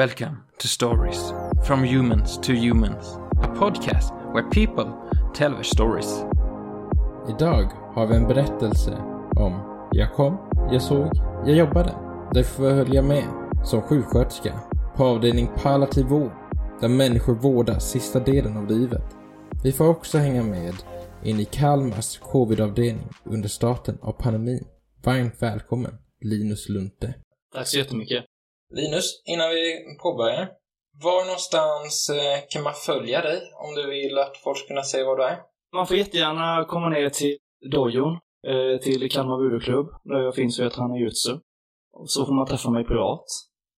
Welcome to Stories from Humans to Humans, a podcast where people tell their stories. Idag har vi en berättelse om Jag kom, jag såg, jag jobbade. Därför höll jag med som sjuksköterska på avdelning palliativ vård där människor vårdas sista delen av livet. Vi får också hänga med in i Kalmars covid-avdelning under starten av pandemin. Varmt välkommen Linus Lunte. Tack så jättemycket. Linus, innan vi påbörjar. Var någonstans eh, kan man följa dig om du vill att folk ska kunna se var du är? Man får jättegärna komma ner till dojon, eh, till Kalmar Budoklubb, där jag finns och jag tränar jutsu. Så får man träffa mig privat.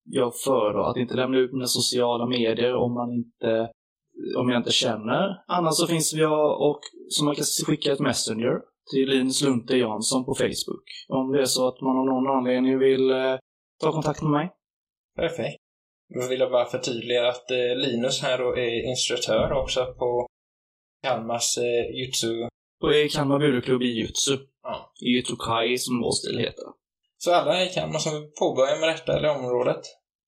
Jag föredrar att inte lämna ut mina sociala medier om man inte om jag inte känner. Annars så finns jag och så man kan skicka ett messenger till Linus Lunte Jansson på Facebook. Om det är så att man av någon anledning vill eh, ta kontakt med mig. Perfekt. Då vill jag bara förtydliga att eh, Linus här då är instruktör också på Kalmars eh, jutsu. I Kalmar Budoklubb i jutsu. Ja. I Jutsukai som vår stil heter. Så alla i Kalmar som vill påbörja med detta eller området,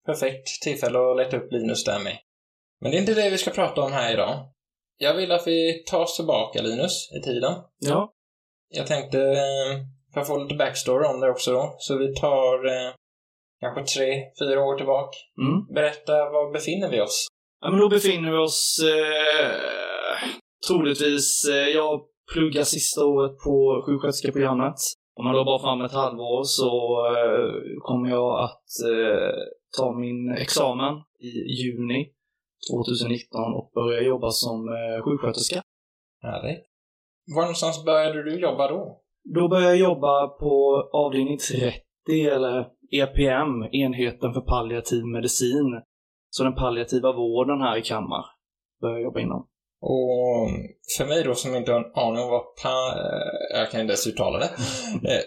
perfekt tillfälle att leta upp Linus där med. Men det är inte det vi ska prata om här idag. Jag vill att vi tar oss tillbaka, Linus, i tiden. Ja. Jag tänkte, eh, för att få lite backstory om det också då, så vi tar kanske tre, fyra år tillbaka. Mm. Berätta, var befinner vi oss? Ja, men då befinner vi oss eh, troligtvis, eh, jag pluggar sista året på sjuksköterskeprogrammet. Om man då bara fram ett halvår så eh, kommer jag att eh, ta min examen i juni 2019 och börja jobba som eh, sjuksköterska. Härligt. Var någonstans började du jobba då? Då började jag jobba på avdelning 30, eller EPM, enheten för palliativ medicin. Så den palliativa vården här i Kalmar började jobba inom. Och för mig då som inte har en aning om vad pa... eh, Jag kan inte ens uttala det. Eh,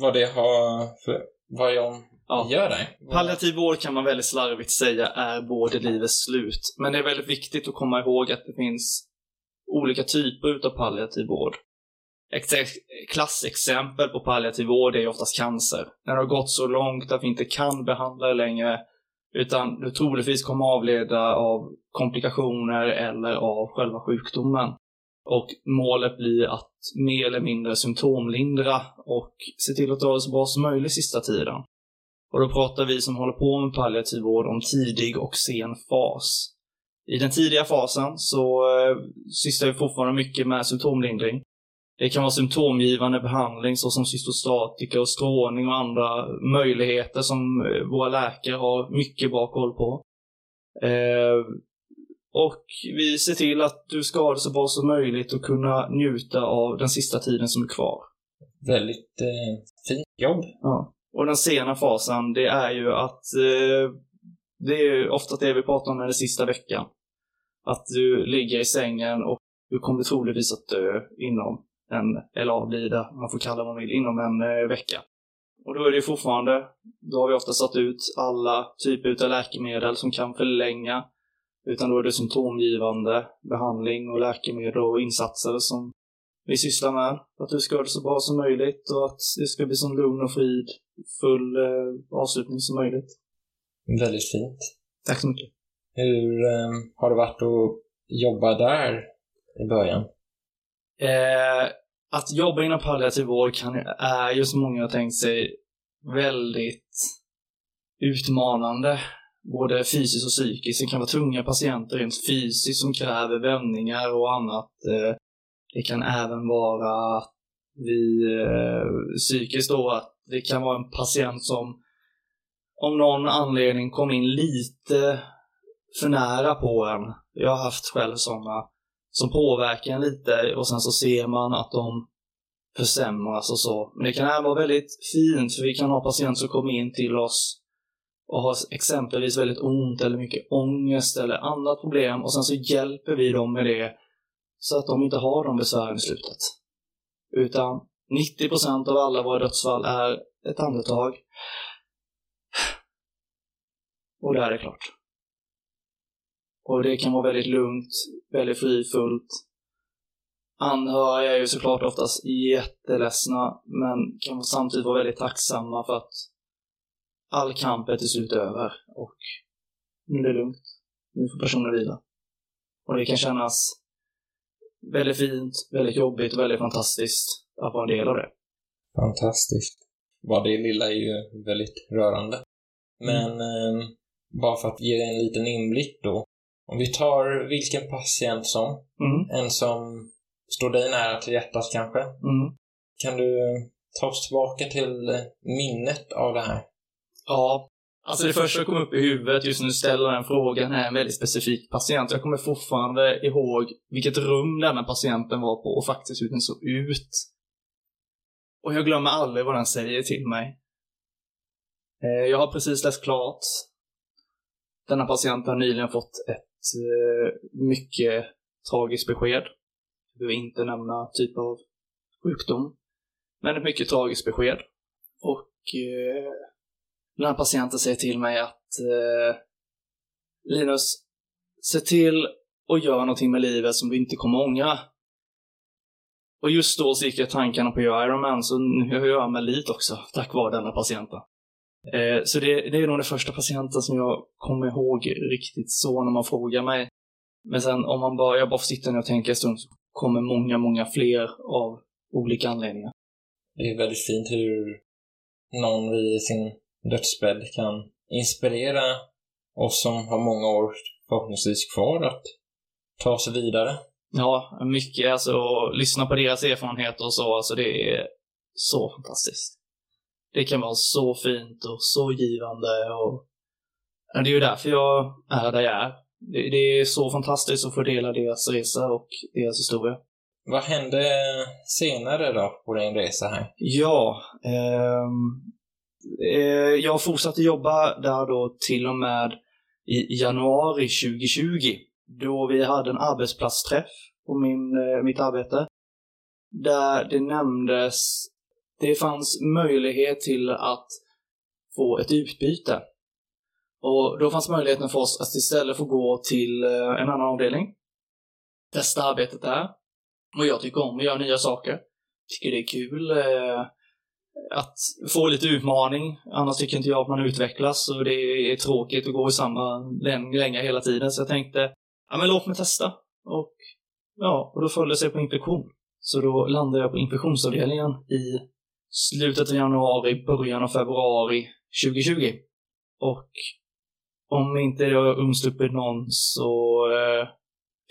vad det har för... Vad jag Ja. gör där. Palliativ vård kan man väldigt slarvigt säga är vård i livets slut. Men det är väldigt viktigt att komma ihåg att det finns olika typer utav palliativ vård. Ett klassexempel på palliativ vård är ju oftast cancer. När det har gått så långt att vi inte kan behandla det längre, utan du troligtvis kommer avleda av komplikationer eller av själva sjukdomen. Och målet blir att mer eller mindre symptomlindra och se till att du har det så bra som möjligt sista tiden. Och då pratar vi som håller på med palliativ vård om tidig och sen fas. I den tidiga fasen så eh, sysslar vi fortfarande mycket med symptomlindring. Det kan vara symptomgivande behandling såsom cytostatika och strålning och andra möjligheter som eh, våra läkare har mycket bra koll på. Eh, och vi ser till att du ska ha det så bra som möjligt och kunna njuta av den sista tiden som är kvar. Väldigt eh, fint jobb. Ja. Och den sena fasen, det är ju att eh, det är ofta det vi pratar om är den sista veckan. Att du ligger i sängen och du kommer troligtvis att dö inom en, eller avlida, man får kalla vad man vill, inom en eh, vecka. Och då är det ju fortfarande, då har vi ofta satt ut alla typer av läkemedel som kan förlänga, utan då är det symptomgivande behandling och läkemedel och insatser som vi sysslar med. Att du ska göra det så bra som möjligt och att det ska bli så lugn och frid, full eh, avslutning som möjligt. Väldigt fint. Tack så mycket. Hur eh, har det varit att jobba där i början? Eh, att jobba inom palliativ vård kan, är ju som många har tänkt sig väldigt utmanande. Både fysiskt och psykiskt. Det kan vara tunga patienter rent fysiskt som kräver vändningar och annat. Eh, det kan även vara vi, eh, psykiskt då att det kan vara en patient som om någon anledning kom in lite för nära på en. Jag har haft själv sådana som påverkar en lite och sen så ser man att de försämras och så. Men det kan även vara väldigt fint för vi kan ha patienter som kommer in till oss och har exempelvis väldigt ont eller mycket ångest eller annat problem och sen så hjälper vi dem med det så att de inte har de besvären i slutet. Utan 90% av alla våra dödsfall är ett andetag. Och där är det klart. Och det kan vara väldigt lugnt, väldigt fridfullt. Anhöriga är ju såklart oftast jätteledsna, men kan samtidigt vara väldigt tacksamma för att all kamp är till slut över och nu är det lugnt. Nu får personen vila. Och det kan kännas väldigt fint, väldigt jobbigt och väldigt fantastiskt att vara en del av det. Fantastiskt. Bara det lilla är ju väldigt rörande. Men Mm. eh, bara för att ge en liten inblick då. Om vi tar vilken patient som, Mm. en som står dig nära till hjärtat kanske. Mm. Kan du ta oss tillbaka till minnet av det här? Ja, alltså det första som kom upp i huvudet just när du ställer den frågan är en väldigt specifik patient. Jag kommer fortfarande ihåg vilket rum denna patienten var på och faktiskt hur den såg ut. Och jag glömmer aldrig vad den säger till mig. Eh, Jag har precis läst klart. Denna patient har nyligen fått ett Eh, mycket tragiskt besked. Jag behöver inte nämna typ av sjukdom. Men ett mycket tragiskt besked. Och eh, den här patienten säger till mig att eh, Linus, se till att göra någonting med livet som du inte kommer ångra. Och just då så gick jag tankarna på att göra Ironman, så nu gör jag med lite också, tack vare denna patienten. Eh, så det, det är nog den första patienten som jag kommer ihåg riktigt så när man frågar mig. Men sen om man bara, jag bara sitta ner och tänka en stund så kommer många, många fler av olika anledningar. Det är väldigt fint hur någon vid sin dödsbädd kan inspirera oss som har många år förhoppningsvis kvar att ta sig vidare. Ja, mycket. Alltså, lyssna på deras erfarenheter och så. Alltså, det är så fantastiskt. Det kan vara så fint och så givande och det är ju därför jag är där jag är. Det, det är så fantastiskt att få dela deras resa och deras historia. Vad hände senare då på din resa här? Ja, ehm, eh, jag fortsatte jobba där då till och med i januari 2020 då vi hade en arbetsplatsträff på min, eh, mitt arbete. Där det nämndes, det fanns möjlighet till att få ett utbyte. Och då fanns möjligheten för oss att istället få gå till eh, en annan avdelning. Testa arbetet där. Och jag tycker om att göra nya saker. Tycker det är kul eh, att få lite utmaning. Annars tycker inte jag att man utvecklas och det är tråkigt att gå i samma länge hela tiden. Så jag tänkte, ja men låt mig testa. Och ja, och då föll det sig på infektion. Så då landade jag på infektionsavdelningen i slutet av januari, början av februari 2020. Och om inte jag har undstuppit någon så eh,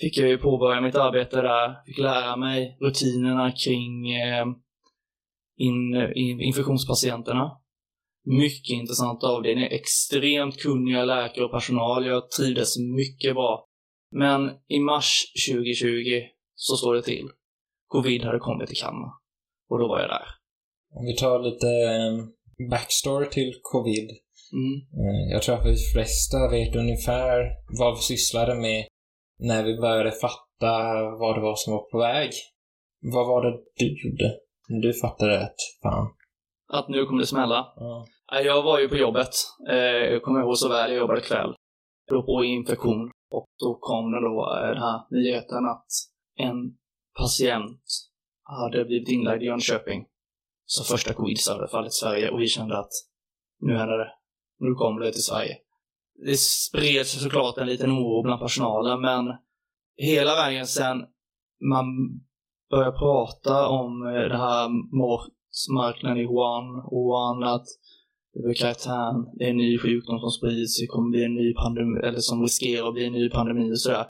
fick jag ju påbörja mitt arbete där. Fick lära mig rutinerna kring eh, in, in, infektionspatienterna. Mycket intressant avdelning. Extremt kunniga läkare och personal. Jag trivdes mycket bra. Men i mars 2020 så slår det till. Covid hade kommit till Kalmar. Och då var jag där. Om vi tar lite eh, backstory till covid. Mm. Eh, Jag tror att vi flesta vet ungefär vad vi sysslade med när vi började fatta vad det var som var på väg. Vad var det du gjorde? Du fattade att fan. Att nu kommer det smälla. Ja. Nej, Jag var ju på jobbet. Eh, Jag kommer ihåg så väl, jag jobbade kväll. Då på infektion. Och då kom det då eh, den här nyheten att en patient hade blivit inlagd i Jönköping som första covid-fallet i Sverige och vi kände att nu händer det. Nu kommer det till Sverige. Det spred sig såklart en liten oro bland personalen, men hela vägen sen man började prata om eh, det här marknaden i Wuhan, Wuhan att det var karantän, det är en ny sjukdom som sprids, det kommer bli en ny pandemi, eller som riskerar att bli en ny pandemi och sådär.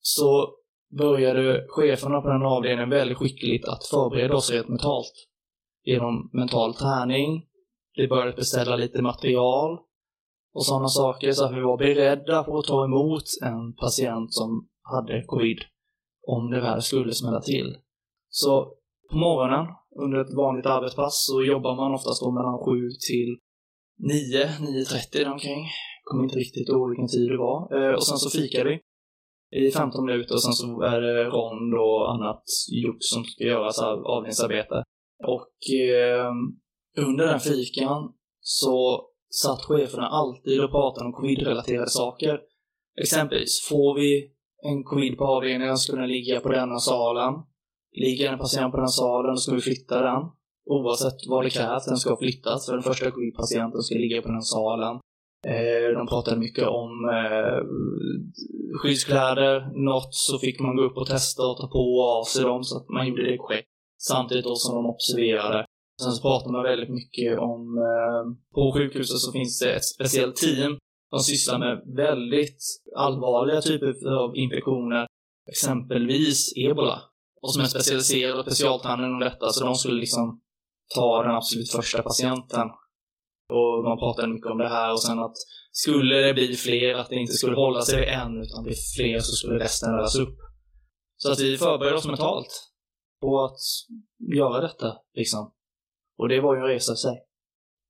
Så började cheferna på den avdelningen väldigt skickligt att förbereda oss rent mentalt. Genom mental träning, vi började beställa lite material och sådana saker så att vi var beredda på att ta emot en patient som hade covid om det väl skulle smälla till. Så på morgonen under ett vanligt arbetspass så jobbar man oftast då mellan 7 till 9, 9.30 omkring. Kommer inte riktigt ihåg vilken tid det var. Eh, och sen så fikar vi i 15 minuter och sen så är det rond och annat jox som ska göras avdelningsarbete. Och eh, under den fikan så satt cheferna alltid och pratade om covid-relaterade saker. Exempelvis, får vi en covid på avdelningen ska den ligga på denna salen. Ligger en patient på den salen, ska vi flytta den. Oavsett vad det krävs, den ska flyttas för den första covid-patienten ska ligga på den salen. Eh, de pratade mycket om eh, skyddskläder. Något så fick man gå upp och testa och ta på och av sig dem så att man gjorde det korrekt. Samtidigt då som de observerade. Sen så pratar man väldigt mycket om, eh, på sjukhuset så finns det ett speciellt team som sysslar med väldigt allvarliga typer av infektioner. Exempelvis ebola. Och som är specialiserade och specialtränade inom detta, så de skulle liksom ta den absolut första patienten. Och man pratade mycket om det här och sen att skulle det bli fler, att det inte skulle hålla sig vid en, utan bli fler så skulle resten röras upp. Så att vi förberedde oss mentalt på att göra detta, liksom. Och det var ju en resa i sig.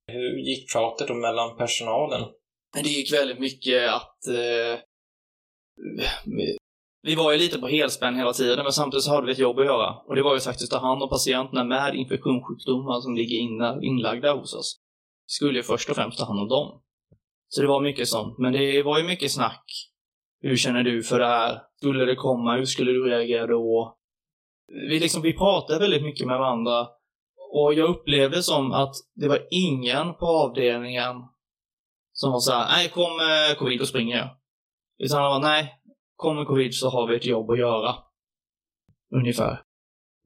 Hur gick pratet då mellan personalen? Det gick väldigt mycket att eh, vi, var ju lite på helspänn hela tiden, men samtidigt så hade vi ett jobb att göra. Och det var ju faktiskt att ta hand om patienterna med infektionssjukdomar som ligger inna, inlagda hos oss. Vi skulle ju först och främst ta hand om dem. Så det var mycket sånt. Men det var ju mycket snack. Hur känner du för det här? Skulle det komma? Hur skulle du reagera då? Vi, liksom, vi pratade väldigt mycket med varandra. Och jag upplevde som att det var ingen på avdelningen som var såhär, nej, kom eh, covid och springer jag. Utan han var, nej, kommer covid så har vi ett jobb att göra. Ungefär.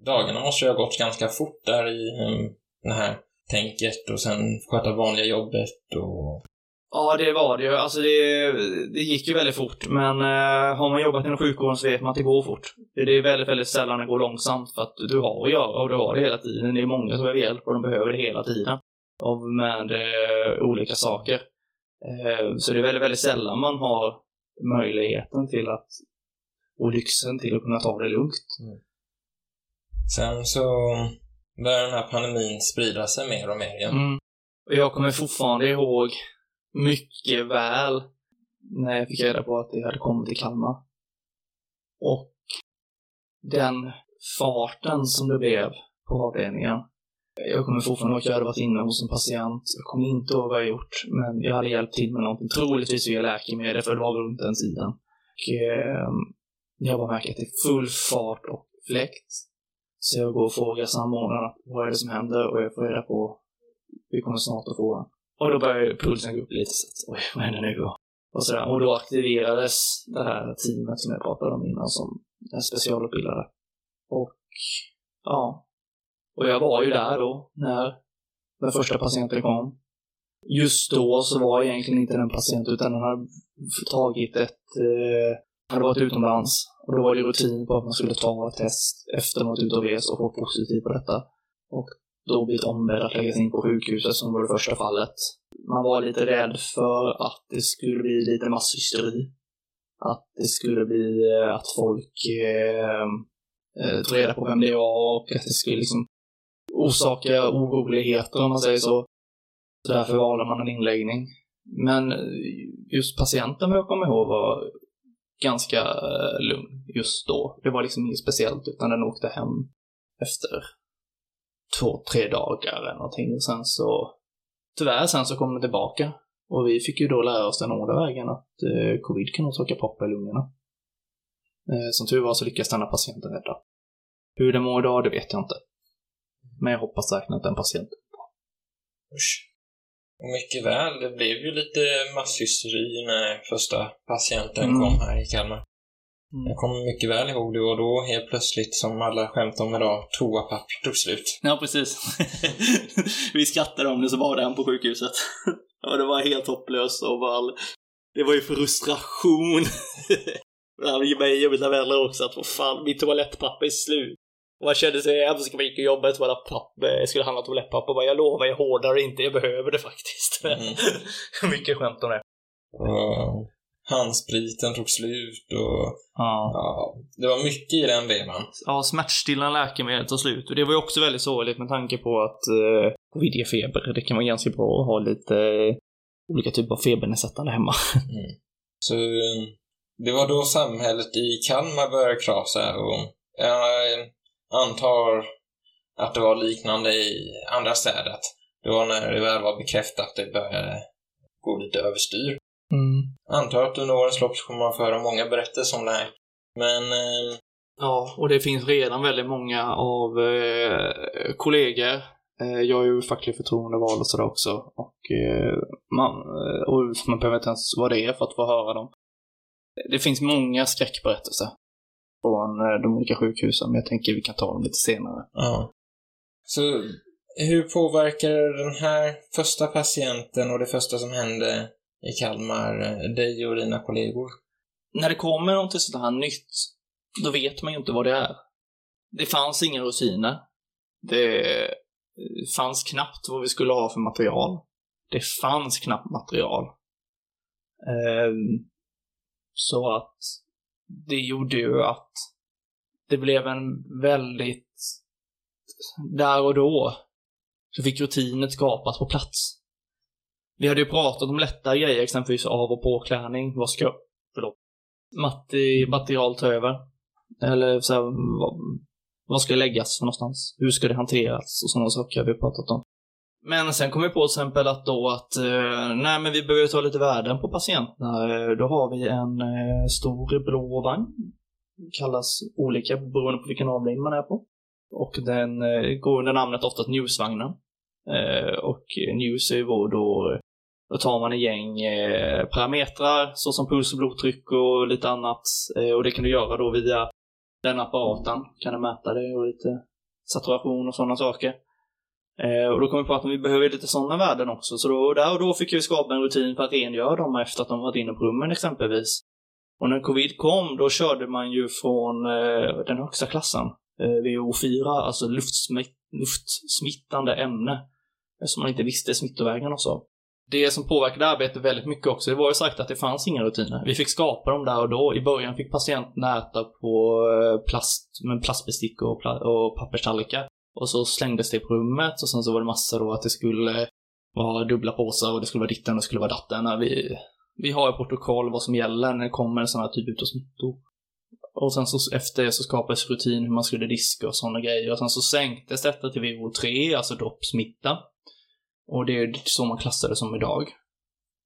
Dagarna måste ju ha gått ganska fort där i um, det här tänket och sen sköta vanliga jobbet och... Ja, det var det ju. Alltså det, det gick ju väldigt fort, men eh, har man jobbat inom sjukvården så vet man att det går fort. Det är väldigt, väldigt sällan det går långsamt för att du har att göra och du har det hela tiden. Det är många som behöver hjälp och de behöver det hela tiden. Och med eh, olika saker. Eh, så det är väldigt, väldigt sällan man har möjligheten till att, och lyxen till att kunna ta det lugnt. Mm. Sen så börjar den här pandemin sprida sig mer och mer igen. Mm. Jag kommer fortfarande ihåg mycket väl när jag fick reda på att det hade kommit till Kalmar. Och den farten som det blev på avdelningen. Jag kommer fortfarande ihåg att jag hade varit inne hos en patient. Jag kommer inte ihåg vad jag gjort, men jag hade hjälpt till med någonting. Troligtvis via läkemedel, för det var runt den tiden. Och eh, jag bara märker att det är full fart och fläkt. Så jag går och frågar samordnaren vad är det som händer och jag får reda på vi kommer snart att få den. Och då började pulsen gå upp lite så att, oj, vad händer nu då? Och, sådär. och då aktiverades det här teamet som jag pratade om innan som är specialutbildade. Och ja, och jag var ju där då när den första patienten kom. Just då så var jag egentligen inte den patienten utan den hade tagit ett, eh, hade varit utomlands. Och då var det rutin på att man skulle ta ett test efter man varit ute och res och fått positivt på detta. Och då blivit ombedd att läggas in på sjukhuset som var det första fallet. Man var lite rädd för att det skulle bli lite masshysteri. Att det skulle bli eh, att folk eh, eh, tog reda på vem det var och att det skulle liksom orsaka oroligheter om man säger så. Så därför valde man en inläggning. Men eh, just patienten vad jag kommer ihåg var ganska lugn just då. Det var liksom inget speciellt utan den åkte hem efter två, tre dagar eller någonting. Och sen så, tyvärr sen så kom den tillbaka. Och vi fick ju då lära oss den hårda vägen att eh, covid kan orsaka proppar i lungorna. Eh, som tur var så lyckades denna patienten rädda. Hur den mår idag, det vet jag inte. Men jag hoppas verkligen att den patienten Usch. Och mycket väl, det blev ju lite masshysteri när första patienten Mm. kom här i Kalmar. Mm. Jag kommer mycket väl ihåg det och då helt plötsligt, som alla skämt om idag, toapapper tog slut. Ja, precis. vi skrattade om det så var det en på sjukhuset. och det var helt hopplöst och all... Det var ju frustration. Bland mig och mina vänner också att vad fan, mitt toalettpapper är slut. Och man kände sig hemskt man gick och jobbade ett toalettpapper, jag skulle handla toalettpapper och bara jag lovar, jag hårdar inte, jag behöver det faktiskt. Mm. Mycket skämt om det. Och handspriten tog slut och Ja. ja, det var mycket i den vevan. ja, smärtstillande läkemedel tar slut. Och det var ju också väldigt sorgligt med tanke på att eh, covid ger feber. Det kan vara ganska bra att ha lite eh, olika typer av febernedsättande hemma. Så eh, det var då samhället i Kalmar började krasa och jag antar att det var liknande i andra städer. Det var när det väl var bekräftat att det började gå lite överstyr. Mm. Antar att under årens lopp så kommer man få höra många berättelser om det här. Men eh, Ja, och det finns redan väldigt många av eh, kollegor. Eh, jag är ju facklig förtroendevald och sådär också. Och, eh, man, eh, och man behöver inte ens vara det för att få höra dem. Det finns många skräckberättelser från eh, de olika sjukhusen, men jag tänker vi kan ta dem lite senare. Ja. Så hur påverkar den här första patienten och det första som hände i Kalmar eh, dig och dina kollegor? När det kommer någonting sånt här nytt, då vet man ju inte vad det är. Det fanns inga rutiner. Det fanns knappt vad vi skulle ha för material. Det fanns knappt material. Ehm, så att det gjorde ju att det blev en väldigt... Där och då så fick rutiner skapas på plats. Vi hade ju pratat om lättare grejer, exempelvis av och påklädning. Vad ska... Förlåt. Matti, material ta över. Eller så här, vad, vad ska läggas för någonstans? Hur ska det hanteras? Och sådana saker har vi pratat om. Men sen kom vi på till exempel att då att, eh, nej men vi behöver ta lite värden på patienterna. Eh, då har vi en eh, stor blå vagn. Kallas olika beroende på vilken avdelning man är på. Och den eh, går under namnet oftast Newsvagnen. Eh, och News är ju då, eh, då, tar man en gäng eh, parametrar såsom puls och blodtryck och lite annat. Eh, och det kan du göra då via den apparaten. Kan du mäta det och lite saturation och sådana saker. Eh, och då kom vi på att vi behöver lite sådana värden också. Så då, där och då fick vi skapa en rutin för att rengöra dem efter att de varit inne på rummen exempelvis. Och när covid kom, då körde man ju från eh, den högsta klassen, eh, WHO4, alltså luftsmitt, luftsmittande ämne. Som man inte visste smittovägarna och så. Det som påverkade arbetet väldigt mycket också, det var ju sagt att det fanns inga rutiner. Vi fick skapa dem där och då. I början fick patienterna äta på eh, plast, med plastbestick och, pla- och papperstallrikar. Och så slängdes det på rummet och sen så var det massor då att det skulle vara dubbla påsar och det skulle vara ditten och det skulle vara datten. Vi, vi har ett protokoll vad som gäller när det kommer en sån här typ av smittor. Och sen så efter det så skapades rutin hur man skulle diska och sådana grejer. Och sen så sänktes detta till VO3, alltså droppsmitta. Och det är så man klassar det som idag.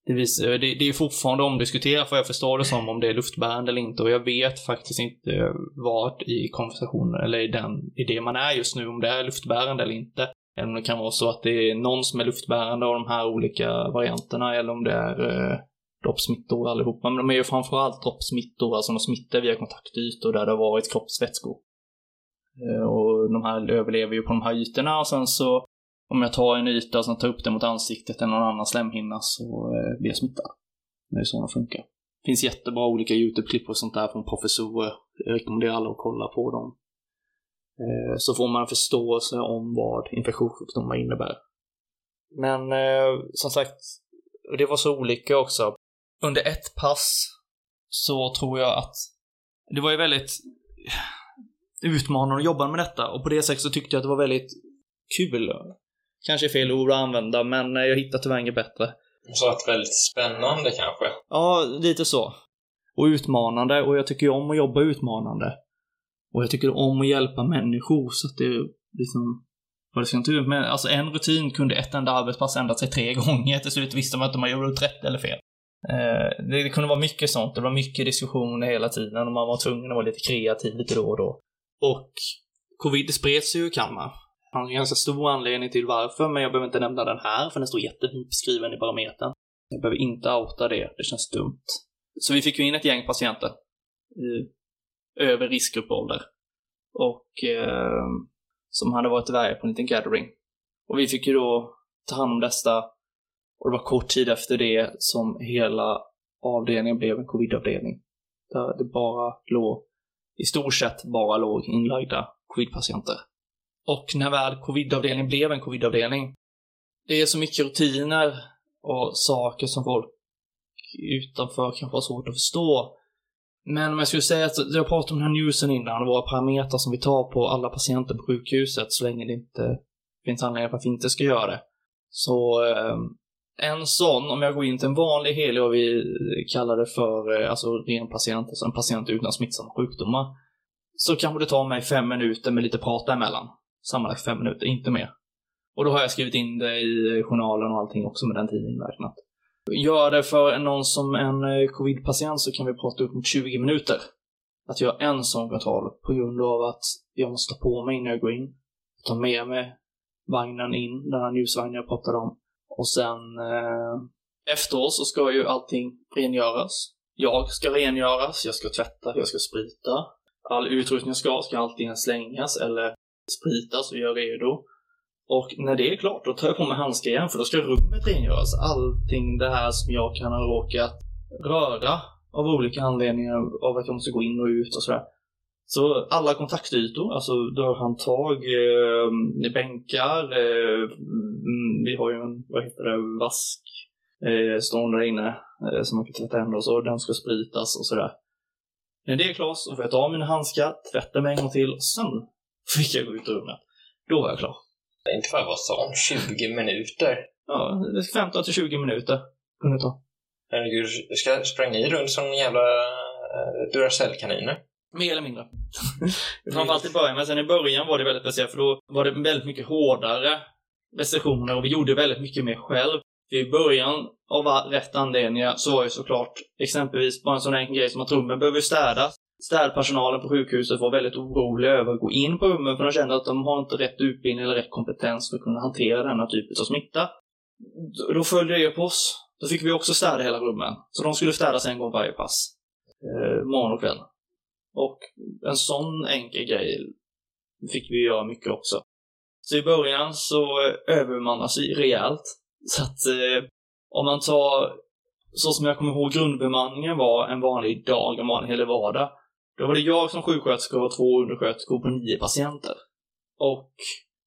Det, vis, eh, det, det är fortfarande omdiskuterat för jag förstår det som om det är luftbärande eller inte och jag vet faktiskt inte vart i konversationen eller i den idé man är just nu, om det är luftbärande eller inte. Eller om det kan vara så att det är någon som är luftbärande av de här olika varianterna eller om det är eh, droppsmittor allihopa. Men de är ju framförallt droppsmittor, alltså de smittar via kontaktytor där det har varit kroppsvätskor. Eh, och de här överlever ju på de här ytorna och sen så om jag tar en yta och sen tar upp den mot ansiktet eller någon annan slemhinna så eh, blir jag smittad. Det är så det funkar. Det finns jättebra olika YouTube-klipp och sånt där från professorer. Jag rekommenderar alla att kolla på dem. Eh, så får man en förståelse om vad infektionssjukdomar innebär. Men eh, som sagt, det var så olika också. Under ett pass så tror jag att det var ju väldigt utmanande att jobba med detta och på det sättet så tyckte jag att det var väldigt kul. Kanske är fel ord att använda, men jag hittade tyvärr inget bättre. Så att väldigt spännande kanske. Ja, lite så. Och utmanande, och jag tycker ju om att jobba utmanande. Och jag tycker om att hjälpa människor, så att det liksom... Vad det ska inte ut men alltså en rutin kunde ett enda arbetspass ändra sig tre gånger. Till slut visste man inte om man gjorde rätt eller fel. Eh, det, det kunde vara mycket sånt. Det var mycket diskussioner hela tiden och man var tvungen att vara lite kreativ lite då och då. Och Covid spreds ju i Kalmar har en ganska stor anledning till varför, men jag behöver inte nämna den här, för den står jättefint beskriven i barometern. Jag behöver inte outa det, det känns dumt. Så vi fick ju in ett gäng patienter i över riskgruppålder. Och eh, som hade varit iväg på en liten gathering. Och vi fick ju då ta hand om dessa. Och det var kort tid efter det som hela avdelningen blev en covidavdelning. Där det bara låg, i stort sett bara låg inlagda covidpatienter. Och när väl covidavdelningen blev en covidavdelning, det är så mycket rutiner och saker som folk utanför kanske har svårt att förstå. Men om jag skulle säga att jag pratade om den här newsen innan, våra parametrar som vi tar på alla patienter på sjukhuset så länge det inte finns anledning för att vi inte ska göra det. Så eh, en sån, om jag går in till en vanlig helig, och vi kallar det för, eh, alltså ren patient, alltså en patient utan smittsamma sjukdomar, så kanske det tar mig fem minuter med lite prata emellan. Sammanlagt fem minuter, inte mer. Och då har jag skrivit in det i eh, journalen och allting också med den tiden inräknat. Gör det för någon som en eh, covid-patient så kan vi prata upp mot 20 minuter. Att göra en sån kontroll på grund av att jag måste ta på mig innan jag går in. Ta med mig vagnen in, den här ljusvagnen jag pratade om. Och sen eh, efteråt så ska ju allting rengöras. Jag ska rengöras, jag ska tvätta, jag ska sprita. All utrustning jag ska, ska alltid slängas eller spritas och göra redo. Och när det är klart, då tar jag på mig handskar igen, för då ska rummet rengöras. Allting det här som jag kan ha råkat röra av olika anledningar, av att jag måste gå in och ut och sådär. Så alla kontaktytor, alltså dörrhandtag, eh, bänkar, eh, vi har ju en, vad heter det, vask eh, stående där inne eh, som man kan tvätta händer och så, den ska spritas och sådär. När det är klart så får jag ta av mina handskar, tvätta mig en gång till och sen fick jag gå ut ur rummet. Då var jag klar. Inte för att vara sån, 20 minuter. Ja, 15 till 20 minuter kunde det ta. Herregud, ska spränga i runt som jävla uh, Duracell-kaniner. Mer eller mindre. Framförallt i början, men sen i början var det väldigt speciellt för då var det väldigt mycket hårdare restriktioner och vi gjorde väldigt mycket mer själv. I början, av rätt anledningar, så var ju såklart exempelvis bara en sån enkel grej som att rummen behöver städas. Städpersonalen på sjukhuset var väldigt orolig över att gå in på rummen för de kände att de har inte rätt utbildning eller rätt kompetens för att kunna hantera denna typ av smitta. Då följde det på oss. Då fick vi också städa hela rummen. Så de skulle städas en gång varje pass. Eh, morgon och kväll. Och en sån enkel grej fick vi göra mycket också. Så i början så eh, övermannas vi rejält. Så att eh, om man tar, så som jag kommer ihåg grundbemanningen var en vanlig dag, en vanlig hel vardag. Då var det jag som sjuksköterska och två undersköterskor på nio patienter. Och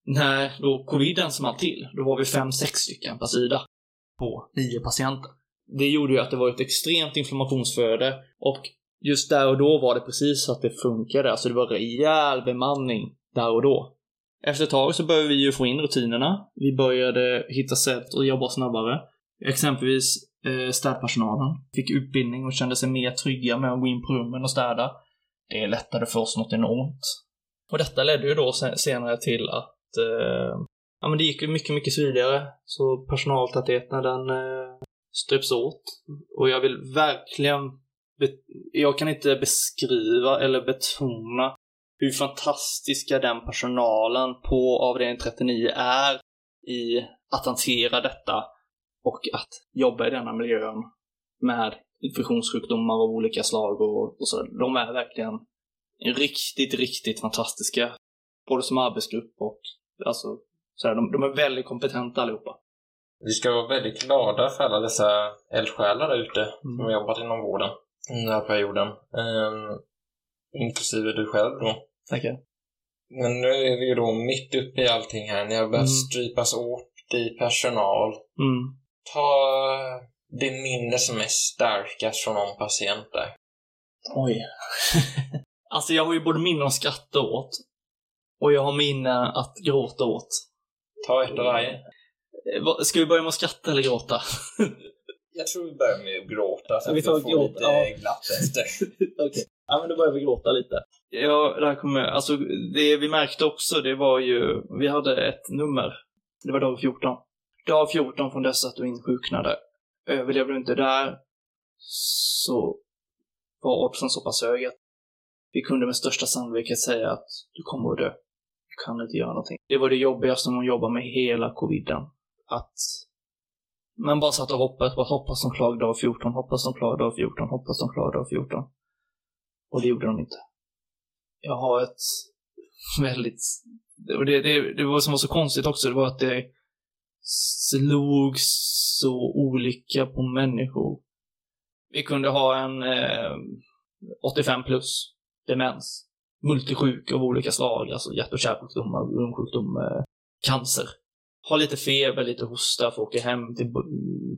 när då coviden small till, då var vi fem, sex stycken per sida på nio patienter. Det gjorde ju att det var ett extremt inflammationsflöde och just där och då var det precis så att det funkade. Alltså det var rejäl bemanning där och då. Efter ett tag så började vi ju få in rutinerna. Vi började hitta sätt att jobba snabbare. Exempelvis eh, städpersonalen fick utbildning och kände sig mer trygga med att gå in på rummen och städa. Det lättade för oss något enormt. Och detta ledde ju då senare till att eh, ja, men det gick mycket, mycket smidigare. Så personaltätheten den eh, ströps åt. Och jag vill verkligen jag kan inte beskriva eller betona hur fantastiska den personalen på avdelning 39 är i att hantera detta och att jobba i denna miljön med infektionssjukdomar av olika slag och, och så. De är verkligen riktigt, riktigt fantastiska. Både som arbetsgrupp och alltså, så här, de, de är väldigt kompetenta allihopa. Vi ska vara väldigt glada för alla dessa eldsjälar där ute mm. som har jobbat inom vården den här perioden. Um, inklusive du själv då. Tackar. Men nu är vi ju då mitt uppe i allting här. Ni har börjat mm. strypas åt i personal. Mm. Ta det minne som är starkast från någon patient där. Oj. alltså jag har ju både minne att skratta åt och jag har minne att gråta åt. Ta ett av varje. Eh, ska vi börja med att skratta eller gråta? Jag tror vi börjar med att gråta så vi att vi får gråta. lite ja. glatt efter. Okej. Okay. Ja, men då börjar vi gråta lite. Ja, det här kommer, alltså det vi märkte också, det var ju, vi hade ett nummer. Det var dag 14. Dag 14 från dess att du insjuknade. Eh, Överlevde du inte där, så var oddsen så pass hög att vi kunde med största sannolikhet säga att du kommer att dö. Du kan inte göra någonting. Det var det jobbigaste med att med hela coviden. Att man bara satt och hoppades bara hoppas de klarar dag 14, hoppas de klarar dag 14, hoppas de klarar dag 14. Och det gjorde de inte. Jag har ett väldigt... Det, det, det var som var så konstigt också, det var att det slog så olika på människor. Vi kunde ha en eh, 85 plus demens. Multisjuk av olika slag, alltså hjärt och kärlsjukdomar, lungsjukdom, eh, cancer. Ha lite feber, lite hosta, få åka hem till,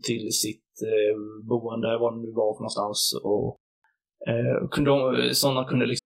till sitt eh, boende, var det nu var för någonstans. Och, eh, kunde, sådana kunde liksom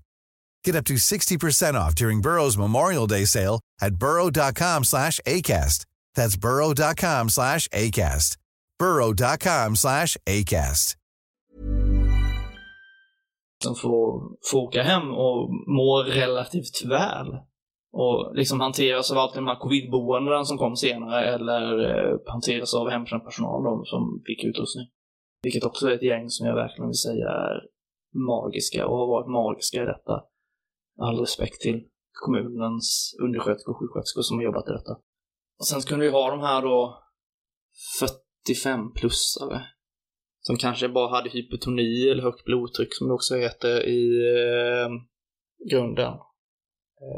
Get up to 60% off during Burrow's Memorial Day sale at burrow.com slash ACAST. That's burrow.com slash ACAST. burrow.com slash ACAST. som får, får åka hem och mår relativt väl. Och liksom hanteras av alltid de här covidboendena som kom senare eller eh, hanteras av hemtjänstpersonal de som fick utrustning. Vilket också är ett gäng som jag verkligen vill säga är magiska och har varit magiska i detta. All respekt till kommunens undersköterskor och sjuksköterskor som har jobbat i detta. Och sen skulle vi ha de här då 45-plussare som kanske bara hade hypotoni eller högt blodtryck som det också heter i eh, grunden.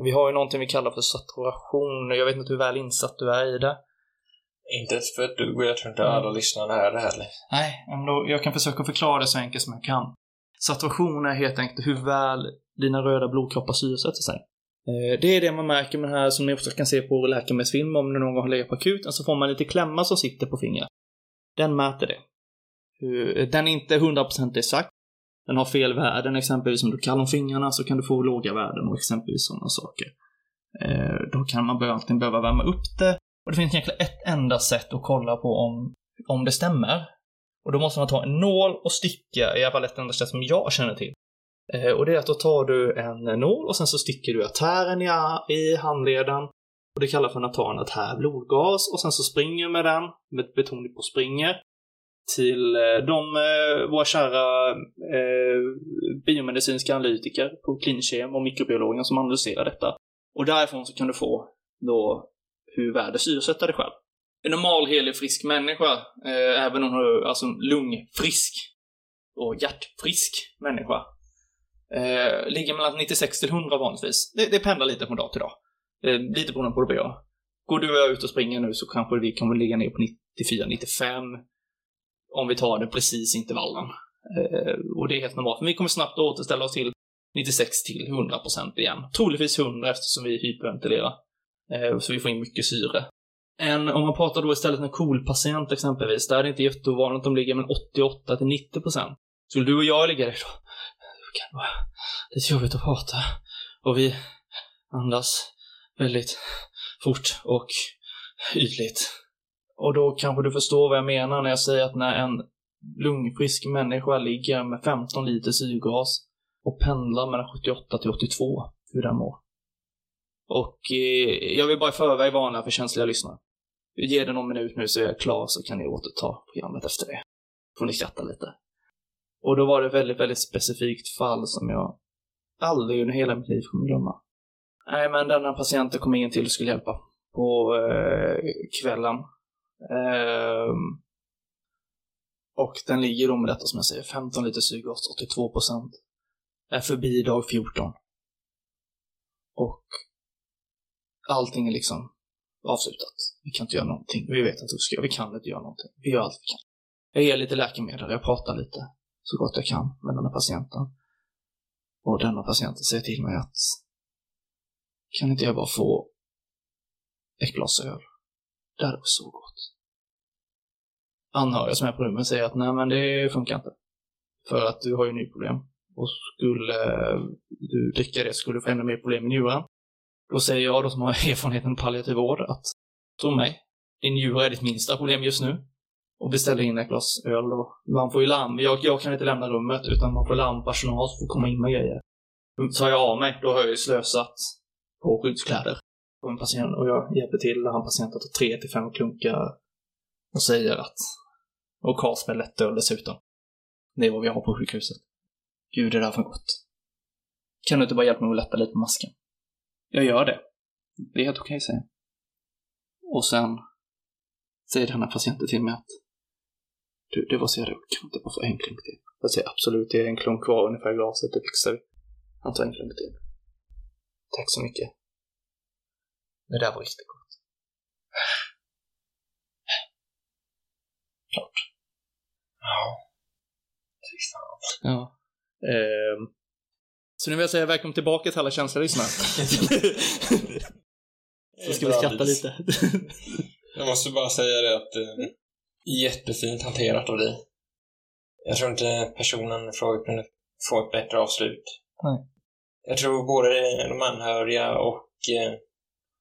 Vi har ju någonting vi kallar för saturation. Jag vet inte hur väl insatt du är i det. Inte ett för dugg och jag tror inte alla lyssnare är det heller. Nej, men då, jag kan försöka förklara det så enkelt som jag kan. Saturation är helt enkelt hur väl dina röda blodkroppar syresätter sig. Eh, det är det man märker med det här som ni också kan se på läkemedelsfilm om du någon gång har legat på akuten, så får man lite klämma som sitter på fingret. Den mäter det. Eh, den är inte 100% exakt. Den har fel värden, exempelvis om du kallar om fingrarna så kan du få låga värden och exempelvis sådana saker. Eh, då kan man alltid behöva värma upp det. Och det finns egentligen ett enda sätt att kolla på om, om det stämmer. Och då måste man ta en nål och sticka, i alla fall ett enda sätt som jag känner till. Eh, och det är att då tar du en nål och sen så sticker du artären i, i handleden. Och det kallas för att ta en artär blodgas och sen så springer med den, med betoning på springer, till eh, de, eh, våra kära eh, biomedicinska analytiker på klinikkem och mikrobiologen som analyserar detta. Och därifrån så kan du få då hur väl det syresätter dig själv. En normal, helig, frisk människa, eh, även om du är alltså lungfrisk, och hjärtfrisk människa eh, ligger mellan 96 till 100 vanligtvis. Det, det pendlar lite från dag till dag. Eh, lite beroende på hur det blir. Går du och jag ut och springer nu så kanske vi kommer ligga ner på 94-95 om vi tar det precis intervallen. Eh, och det är helt normalt, men vi kommer snabbt återställa oss till 96 till 100% igen. Troligtvis 100 eftersom vi hyperventilerar. Eh, så vi får in mycket syre. En, om man pratar då istället en KOL-patient exempelvis, där är det inte jätteovanligt att de ligger med 88 till 90%. Skulle du och jag ligga där då, det kan vara lite jobbigt att prata. Och vi andas väldigt fort och ytligt. Och då kanske du förstår vad jag menar när jag säger att när en lungfrisk människa ligger med 15 liter syrgas och pendlar mellan 78 till 82, hur den mår. Och eh, jag vill bara i förväg varna för känsliga lyssnare. Ge det någon minut nu så är jag klar så kan ni återta programmet efter det. Får ni skratta lite. Och då var det ett väldigt, väldigt specifikt fall som jag aldrig under hela mitt liv kommer glömma. Nej, men denna patienten kom in till och skulle hjälpa på eh, kvällen. Eh, och den ligger då med detta som jag säger, 15 liter syrgas, 82 procent. Är förbi dag 14. Och allting är liksom avslutat. Vi kan inte göra någonting. Vi vet att vi ska, vi kan inte göra någonting. Vi gör allt vi kan. Jag ger lite läkemedel, jag pratar lite så gott jag kan med den här patienten. Och denna patienten säger till mig att kan inte jag bara få ett glas öl? Det hade varit så gott. Anhöriga som är på rummet säger att nej men det funkar inte. För att du har ju nyproblem. Och skulle du dricka det skulle du få ännu mer problem med njuren. Då säger jag då som har erfarenheten av palliativ vård att tro mig, din njure är ditt minsta problem just nu. Och beställer in ett glas öl då. Man får ju larm. Jag, jag kan inte lämna rummet utan man får larmpersonal som får komma in med grejer. Tar jag av mig, då har jag ju slösat på skyddskläder. Och en patient, och jag hjälper till han patienten tar tre till fem klunkar och säger att och kas med lättöl dessutom. Det är vad vi har på sjukhuset. Gud, det där var gott. Kan du inte bara hjälpa mig att lätta lite på masken? Jag gör det. Det är helt okej, säger jag. Och sen säger den här patienten till mig att du, det var så jävla kan inte bara få en klunk till? Jag säger absolut, det är en klunk kvar ungefär i glaset, det fixar vi. Han tar en klunk till. Tack så mycket. Det där var riktigt gott. Klart. Ja. Fan. Ja. Ehm. Så nu vill jag säga välkommen tillbaka till alla känsliga lyssnare. Så ska vi skratta lite. Jag måste bara säga det att eh, jättefint hanterat av dig. Jag tror inte personen i fråga kunde få ett bättre avslut. Nej. Jag tror både de anhöriga och eh,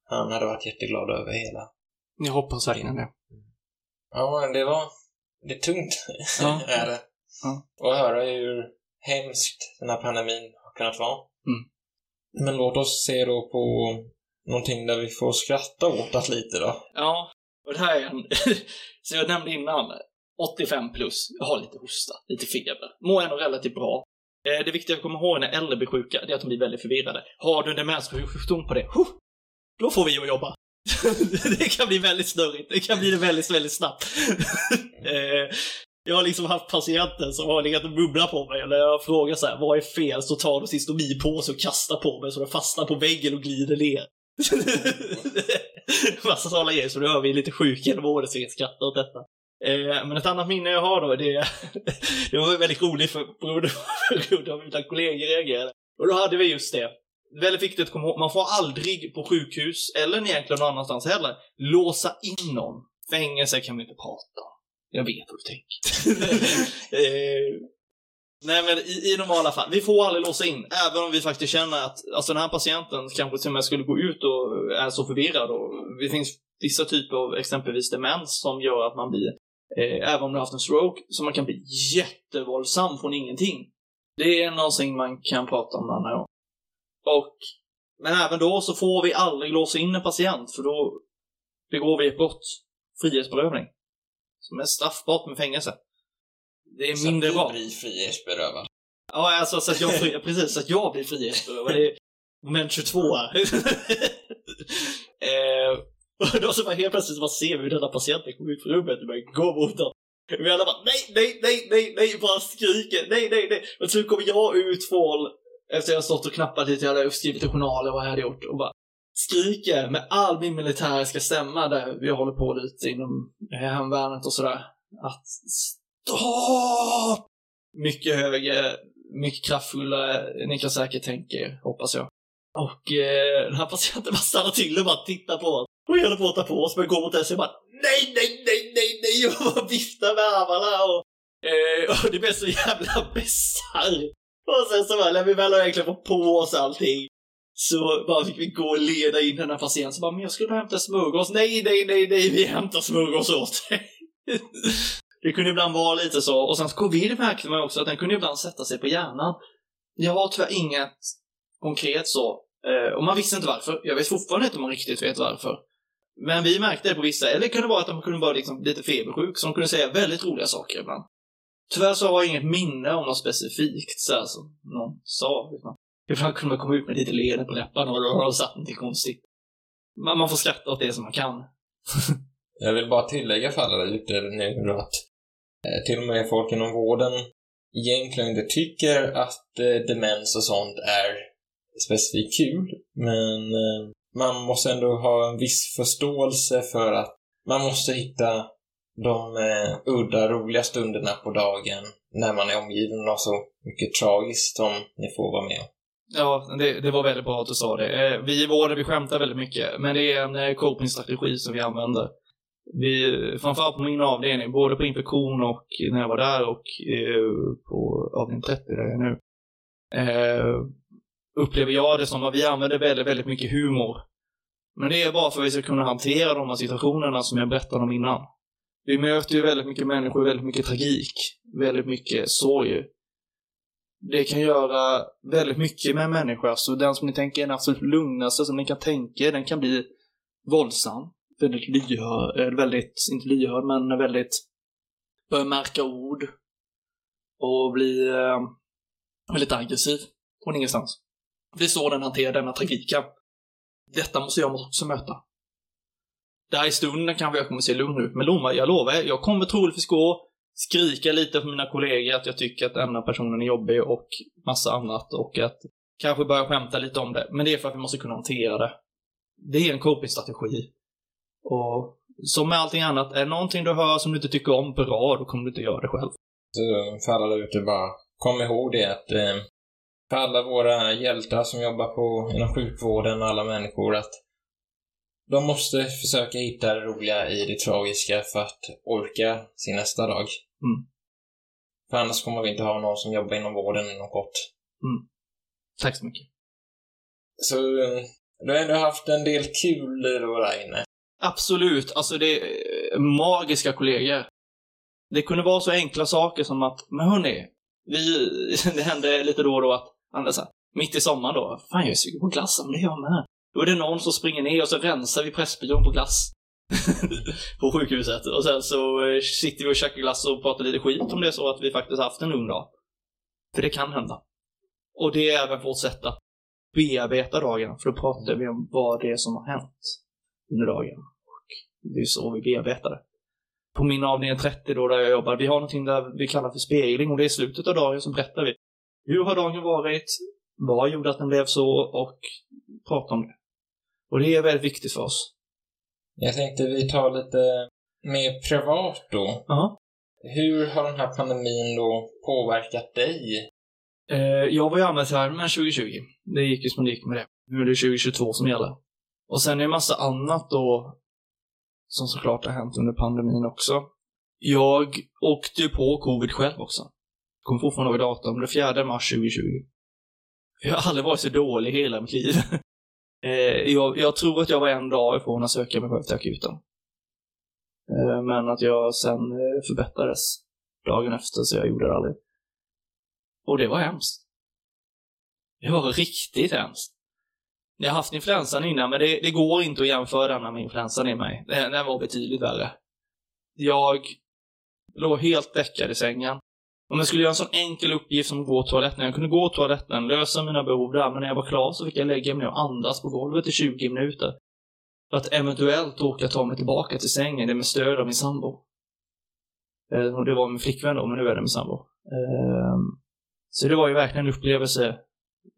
han hade varit jätteglad över hela. Jag hoppas verkligen det. Ja, det var... Det är tungt, Ja. är det. Ja. Och höra hur hemskt den här pandemin har kunnat vara. Mm. Men låt oss se då på någonting där vi får skratta åt att lite då. Ja, och det här är en... som jag nämnde innan, 85 plus, jag har lite hosta, lite feber, mår ändå relativt bra. Eh, det viktiga att komma ihåg när äldre blir sjuka, det är att de blir väldigt förvirrade. Har du en demenssjukdom på det, huh, då får vi ju jobba. det kan bli väldigt snurrigt, det kan bli det väldigt, väldigt snabbt. Eh, jag har liksom haft patienter som har legat och bubblat på mig eller när jag frågar så här, vad är fel? Så tar de sin stomipåse och kastar på mig så den fastnar på väggen och glider ner. Massa sådana grejer, så nu hör vi lite sjuk genom året så jag skrattar åt detta. Eh, men ett annat minne jag har då, det, det var väldigt roligt för beroende på hur mina kollegor reagerade. Och då hade vi just det. Väldigt viktigt att komma ihåg, man får aldrig på sjukhus, eller egentligen någon annanstans heller, låsa in någon. Fängelse kan vi inte prata om. Jag vet hur du tänker. eh, nej men i, i normala fall, vi får aldrig låsa in, även om vi faktiskt känner att alltså den här patienten kanske till och med skulle gå ut och är så förvirrad och det finns vissa typer av exempelvis demens som gör att man blir, eh, även om du har haft en stroke, så man kan bli jättevåldsam från ingenting. Det är någonting man kan prata om när annan. Och, men även då så får vi aldrig låsa in en patient, för då begår vi ett brott. Frihetsberövning. Som är straffbart med fängelse. Det är mindre så bra. att du blir frihetsberövad. Ja, alltså så att jag, fri, precis, så att jag blir frihetsberövad. Det är moment 22 här. eh, och då så bara helt plötsligt så bara ser vi hur denna patienten kommer ut från rummet och börjar gå mot dem. Vi alla bara nej, nej, nej, nej, nej, bara skriker, nej, nej, nej. Och så kommer jag ut från, efter jag har stått och knappat lite, jag hade skrivit i journaler vad jag hade gjort och bara skriker med all min militäriska stämma där vi håller på lite inom hemvärnet och sådär. Att stopp! Mycket högre, mycket kraftfullare, ni kan säkert tänka er, hoppas jag. Och eh, den här patienten bara stannar till och bara tittar på oss. Och håller på att ta på oss, men går mot oss och bara nej, nej, nej, nej, nej, och bara viftar med armarna och, eh, och det blir så jävla bisarr. Och sen så bara, när vi väl har egentligen fått på oss allting, så bara fick vi gå och leda in den här patienten. Så bara, men jag skulle hämta smörgås. Nej, nej, nej, nej, vi hämtar smörgås åt dig det kunde ibland vara lite så. Och sen covid märkte man också att den kunde ibland sätta sig på hjärnan. Jag har tyvärr inget konkret så. Eh, och man visste inte varför. Jag vet fortfarande inte om man riktigt vet varför. Men vi märkte det på vissa. Eller det kunde vara att de kunde vara liksom lite febersjuk, så de kunde säga väldigt roliga saker ibland. Tyvärr så har jag inget minne om något specifikt så här, som någon sa. Liksom. Ibland kunde man komma ut med lite leende på läpparna och då har de satt någonting konstigt. Men man får skratta åt det som man kan. Jag vill bara tillägga för alla där ute nu att Eh, till och med folk inom vården egentligen inte tycker att eh, demens och sånt är specifikt kul, men eh, man måste ändå ha en viss förståelse för att man måste hitta de eh, udda, roliga stunderna på dagen när man är omgiven av så mycket tragiskt som ni får vara med om. Ja, det, det var väldigt bra att du sa det. Eh, vi i vården, vi skämtar väldigt mycket, men det är en eh, coping-strategi som vi använder. Vi, framförallt på min avdelning, både på infektion och när jag var där och eh, på avdelning 30 där jag är nu, eh, upplever jag det som att vi använder väldigt, väldigt mycket humor. Men det är bara för att vi ska kunna hantera de här situationerna som jag berättade om innan. Vi möter ju väldigt mycket människor, väldigt mycket tragik, väldigt mycket sorg. Det kan göra väldigt mycket med en människa, så den som ni tänker är den absolut lugnaste som ni kan tänka den kan bli våldsam, väldigt lyhörd, eller eh, väldigt, inte lyhörd, men väldigt, Börjar märka ord och bli eh, väldigt aggressiv från ingenstans. Det är så den hanterar denna tragiken. Detta måste jag också möta. Där i stunden kanske jag kommer se lugn ut, men Loma, jag lovar, jag kommer troligtvis gå, skrika lite på mina kollegor att jag tycker att denna personen är jobbig och massa annat och att kanske börja skämta lite om det. Men det är för att vi måste kunna hantera det. Det är en copingstrategi och som med allting annat, är det någonting du hör som du inte tycker om, bra, då kommer du inte göra det själv. Så för alla där ute bara, kom ihåg det att eh, för alla våra hjältar som jobbar på, inom sjukvården och alla människor att de måste försöka hitta det roliga i det tragiska för att orka sin nästa dag. Mm. För annars kommer vi inte ha någon som jobbar inom vården inom kort. Mm. Tack så mycket. Så du har ändå haft en del kul då där inne. Absolut. Alltså det är eh, magiska kollegor. Det kunde vara så enkla saker som att, men hörni, vi, det hände lite då och då att, Anders, mitt i sommaren då, fan jag är sugen på glass, men det är jag med. Då är det någon som springer ner och så rensar vi Pressbyrån på glass. på sjukhuset. Och sen så eh, sitter vi och käkar glass och pratar lite skit om det är så att vi faktiskt haft en lugn dag. För det kan hända. Och det är även vårt sätt att bearbeta dagen, för då pratar vi om vad det är som har hänt under dagen. Det är så vi bearbetar det. På min avdelning 30 då, där jag jobbar, vi har någonting där vi kallar för spegling och det är i slutet av dagen så berättar vi hur har dagen varit? Vad gjorde att den blev så? Och prata om det. Och det är väldigt viktigt för oss. Jag tänkte vi tar lite mer privat då. Ja. Hur har den här pandemin då påverkat dig? Eh, jag var ju arbetsvärmen 2020. Det gick ju som det gick med det. Nu är det 2022 som gäller. Och sen är det massa annat då som såklart har hänt under pandemin också. Jag åkte ju på covid själv också. Kommer fortfarande ihåg datum, det 4 mars 2020. Jag har aldrig varit så dålig i hela mitt liv. Eh, jag, jag, tror att jag var en dag ifrån att söka mig själv till akuten. Eh, men att jag sen eh, förbättrades dagen efter, så jag gjorde det aldrig. Och det var hemskt. Det var riktigt hemskt. Jag har haft influensan innan, men det, det går inte att jämföra den med influensan i mig. Den, den var betydligt värre. Jag låg helt däckad i sängen. Om jag skulle göra en sån enkel uppgift som att gå på toaletten, jag kunde gå på toaletten, lösa mina behov där, men när jag var klar så fick jag lägga mig och andas på golvet i 20 minuter. För att eventuellt åka ta mig tillbaka till sängen, det med stöd av min sambo. Eh, och det var min flickvän då, men nu är det min sambo. Eh, så det var ju verkligen en upplevelse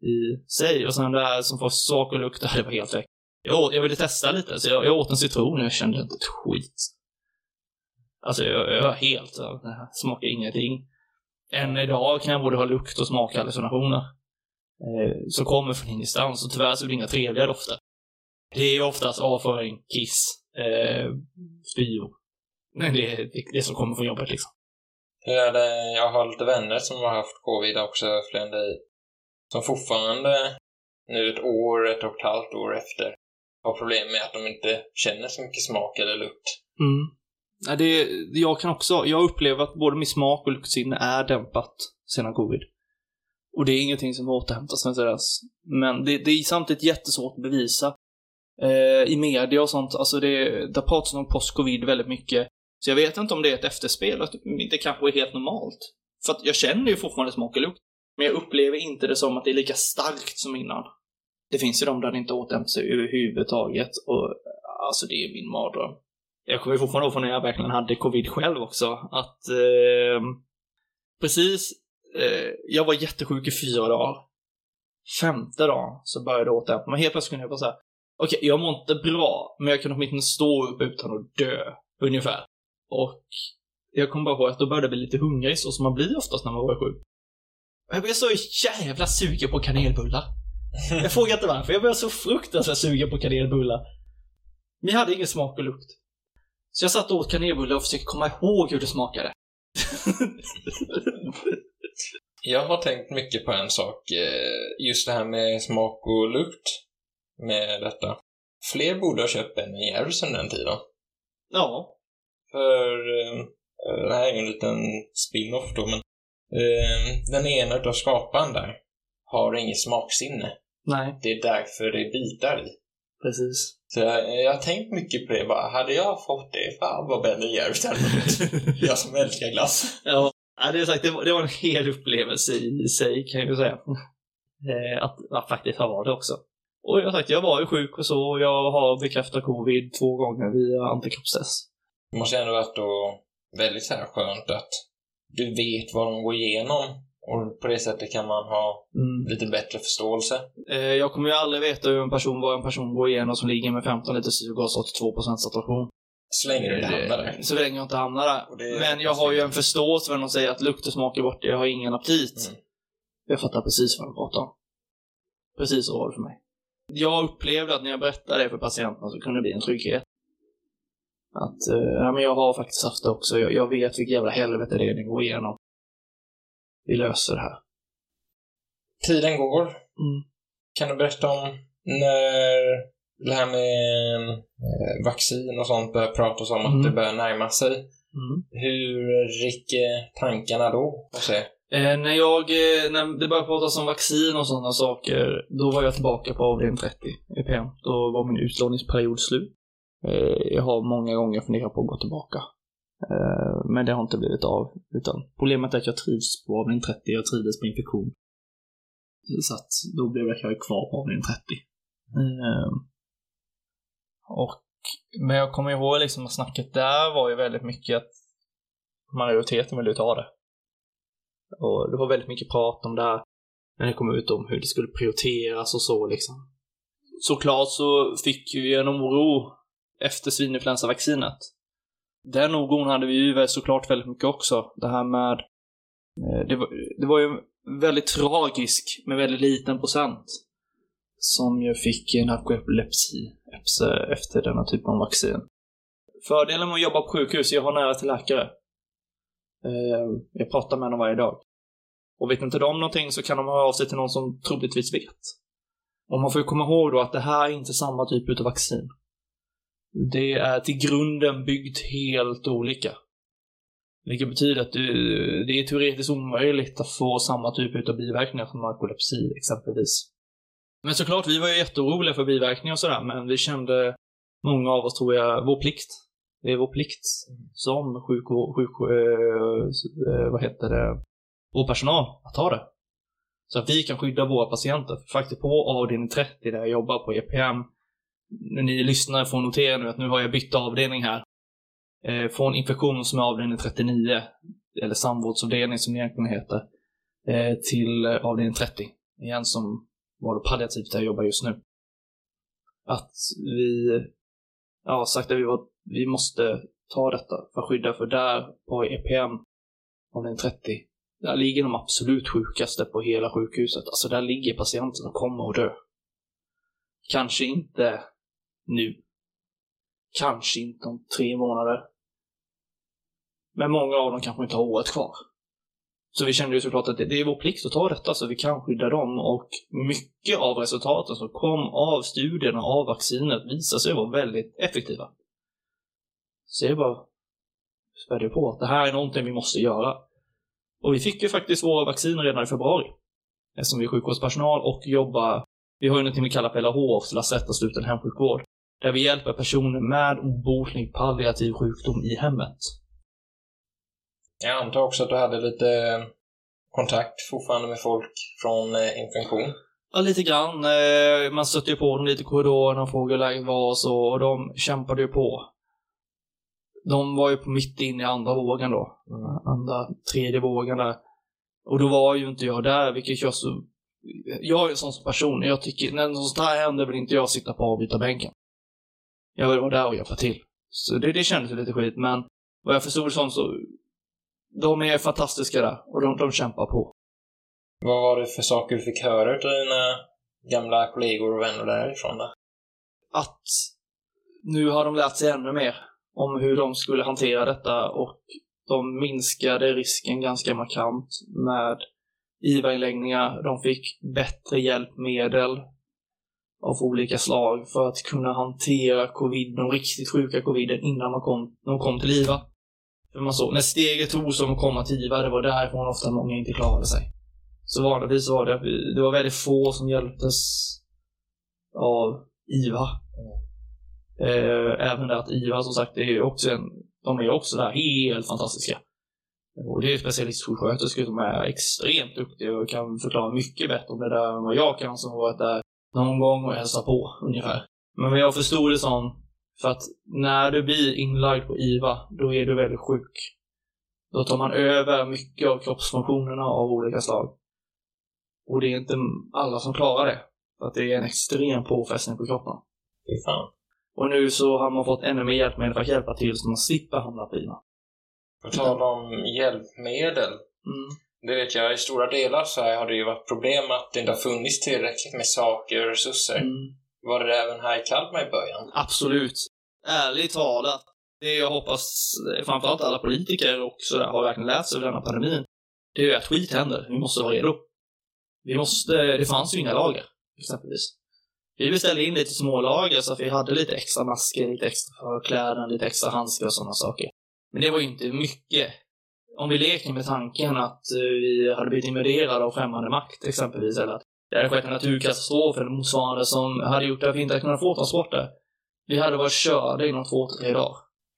i sig. Och sen det här som får smak och lukta, det var helt väck. Jag, jag ville testa lite, så jag, jag åt en citron och jag kände inte ett skit. Alltså jag, jag var helt, det här smakar ingenting. Än idag kan jag både ha lukt och smakhallucinationer. Eh, som kommer från ingenstans och tyvärr så blir det inga trevliga dofter. Det är ju oftast avföring, kiss, eh, spyor. Men det är det, det som kommer från jobbet liksom. Hur är det? Jag har lite vänner som har haft covid också fler än dig. Som fortfarande, nu ett år, ett och ett halvt år efter, har problem med att de inte känner så mycket smak eller lukt. Mm. Ja, det, jag kan också, jag upplever att både min smak och luktsinne är dämpat sedan covid. Och det är ingenting som återhämtas sen dess. Men det, det är samtidigt jättesvårt att bevisa. Eh, I media och sånt, alltså det, det pratas om post-covid väldigt mycket. Så jag vet inte om det är ett efterspel, att det kanske är helt normalt. För att jag känner ju fortfarande smak och lukt. Men jag upplever inte det som att det är lika starkt som innan. Det finns ju de där det inte återhämtar sig överhuvudtaget. Och alltså det är min mardröm. Jag kommer fortfarande ihåg från när jag verkligen hade covid själv också, att eh, precis, eh, jag var jättesjuk i fyra dagar. Femte dagen så började det återhämta mig. Helt plötsligt kunde jag bara säga, okej, jag mår inte bra, men jag kan åtminstone stå upp utan att dö, ungefär. Och jag kommer bara ihåg att då började jag bli lite hungrig, så som man blir oftast när man var sjuk. Jag blev så jävla sugen på kanelbullar. Jag frågar inte varför, jag blev så fruktansvärt sugen på kanelbullar. Men jag hade ingen smak och lukt. Så jag satt och åt kanelbullar och försökte komma ihåg hur det smakade. Jag har tänkt mycket på en sak, eh, just det här med smak och lukt med detta. Fler borde ha köpt Ben Jerrys under den tiden. Ja. För, eh, det här är ju en liten spin-off då, men den ena utav skaparen där har inget smaksinne. Nej, Det är därför det bitar i. precis. Så jag, jag har tänkt mycket på det bara. Hade jag fått det, fan vad Ben Jerrys. Jag som älskar glass. Ja, ja det sagt, det var, det var en hel upplevelse i sig kan jag ju säga. Eh, att, att faktiskt ha varit det också. Och jag har sagt, jag var ju sjuk och så, och jag har bekräftat covid två gånger via antikroppstest. Det måste ändå varit då väldigt så här skönt att du vet vad de går igenom och på det sättet kan man ha Mm. lite bättre förståelse. Eh, jag kommer ju aldrig veta hur en person, vad en person går igenom som ligger med 15 liter syrgas och 82% saturation. Så länge du inte hamnar där. Så länge jag inte hamnar där. Men jag har ju en förståelse för när de säger att lukt och smak är borta, jag har ingen aptit. Mm. Jag fattar precis vad de pratar om. Precis så var det för mig. Jag upplevde att när jag berättade det för patienten så kunde det bli en trygghet. Att, eh, ja men jag har faktiskt haft det också, jag, jag vet vilket jävla helvete det är ni går igenom. Vi löser det här. Tiden går. Mm. Kan du berätta om när det här med eh, vaccin och sånt börjar pratas om Mm. att det börjar närma sig? Mm. Hur gick tankarna då? Eh, när jag, eh, när det började pratas om vaccin och sådana saker, då var jag tillbaka på avdelning 30, EPM. Då var min utlåningsperiod slut. Eh, jag har många gånger funderat på att gå tillbaka. Eh, men det har inte blivit av. Utan problemet är att jag trivs på avdelning 30, jag trivdes på infektion. Så att då blev jag kvar på avdelning 30. Eh, och, men jag kommer ihåg liksom att snacket där var ju väldigt mycket att majoriteten ville ta det. Och det var väldigt mycket prat om det här när det kom ut om hur det skulle prioriteras och så liksom. Såklart så fick vi en oro efter svininfluensavaccinet. Den oron hade vi ju såklart väldigt mycket också. Det här med... Eh, det var, det var ju väldigt tragisk men väldigt liten procent som ju fick narkolepsi efter- efter denna typ av vaccin. Fördelen med att jobba på sjukhus, jag har nära till läkare. Eh, jag pratar med dem varje dag. Och vet inte de någonting så kan de höra av sig till någon som troligtvis vet. Och man får ju komma ihåg då att det här är inte samma typ av vaccin. Det är till grunden byggt helt olika. Vilket betyder att du, det är teoretiskt omöjligt att få samma typ utav biverkningar som narkolepsi exempelvis. Men såklart, vi var ju jätteoroliga för biverkningar och sådär, men vi kände, många av oss tror jag, vår plikt. Det är vår plikt som sjukvård, sjuk, eh, eh, vad heter det, vår personal att ta det. Så att vi kan skydda våra patienter. För faktiskt på avdelning 30 där jag jobbar på EPM, ni lyssnare får notera nu att nu har jag bytt avdelning här. Eh, från infektion som är avdelning 39, eller samvårdsavdelning som det egentligen heter, eh, till eh, avdelning 30. Igen som var då palliativt där jag jobbar just nu. Att vi, ja, sagt att vi, var, vi måste ta detta för att skydda, för där på EPM, avdelning 30, där ligger de absolut sjukaste på hela sjukhuset. Alltså där ligger patienter som kommer att dö. Kanske inte nu. Kanske inte om tre månader. Men många av dem kanske inte har året kvar. Så vi kände ju såklart att det, det är vår plikt att ta detta så vi kan skydda dem och mycket av resultaten som kom av studierna av vaccinet visade sig vara väldigt effektiva. Så jag bara spädde på att det här är någonting vi måste göra. Och vi fick ju faktiskt våra vacciner redan i februari. Eftersom vi är sjukvårdspersonal och jobbar, vi har ju någonting vi kallar för LH, lasarett och sluten hemsjukvård. Där vi hjälper personer med obotlig palliativ sjukdom i hemmet. Jag antar också att du hade lite kontakt fortfarande med folk från eh, infektion? Ja, lite grann. Eh, man stötte ju på dem lite i korridoren och frågade hur läget var och så, och de kämpade ju på. De var ju på mitt inne i andra vågen då. Andra, tredje vågen där. Och då var ju inte jag där, vilket jag så... Jag är en sån person, jag tycker, när något sånt här händer vill inte jag sitta på avbytarbänken. Jag vill vara där och hjälpa till. Så det, det kändes lite skit, men vad jag förstod som så de är fantastiska där och de, de kämpar på. Vad var det för saker du fick höra av dina gamla kollegor och vänner därifrån då? Att nu har de lärt sig ännu mer om hur de skulle hantera detta och de minskade risken ganska markant med IVA-inläggningar. De fick bättre hjälpmedel av olika slag för att kunna hantera covid, de riktigt sjuka coviden innan de kom, de kom till IVA. För man såg, när steget togs om att komma till IVA, det var därifrån ofta många inte klarade sig. Så vanligtvis var det, det var väldigt få som hjälptes av IVA. Eh, även det att IVA som sagt, är också en, de är också där helt fantastiska. Och det är specialistsjuksköterskor som är extremt duktiga och kan förklara mycket bättre om det där än vad jag kan som har varit där någon gång och hälsat på, ungefär. Men vad jag förstod det som, för att när du blir inlagd på IVA, då är du väldigt sjuk. Då tar man över mycket av kroppsfunktionerna av olika slag. Och det är inte alla som klarar det. För att det är en extrem påfrestning på kroppen. Fy fan. Och nu så har man fått ännu mer hjälpmedel för att hjälpa till så man slipper hamna på IVA. På tal om hjälpmedel. Mm. Det vet jag, i stora delar så har det ju varit problem att det inte har funnits tillräckligt med saker och resurser. Mm. Var det även här i Kalmar i början? Absolut. Ärligt talat. Det jag hoppas, framförallt alla politiker och sådär, har verkligen lärt sig av denna pandemin. Det är ju att skit händer. Vi måste vara redo. Vi måste, det fanns ju inga lager, exempelvis. Vi beställde in lite små lager så att vi hade lite extra masker, lite extra förkläden, lite extra handskar och sådana saker. Men det var ju inte mycket. Om vi leker med tanken att eh, vi hade blivit invaderade av främmande makt, exempelvis, eller att det hade skett en naturkatastrof eller motsvarande som hade gjort att vi inte hade kunnat få transporter. Vi hade varit körda inom två tre dagar.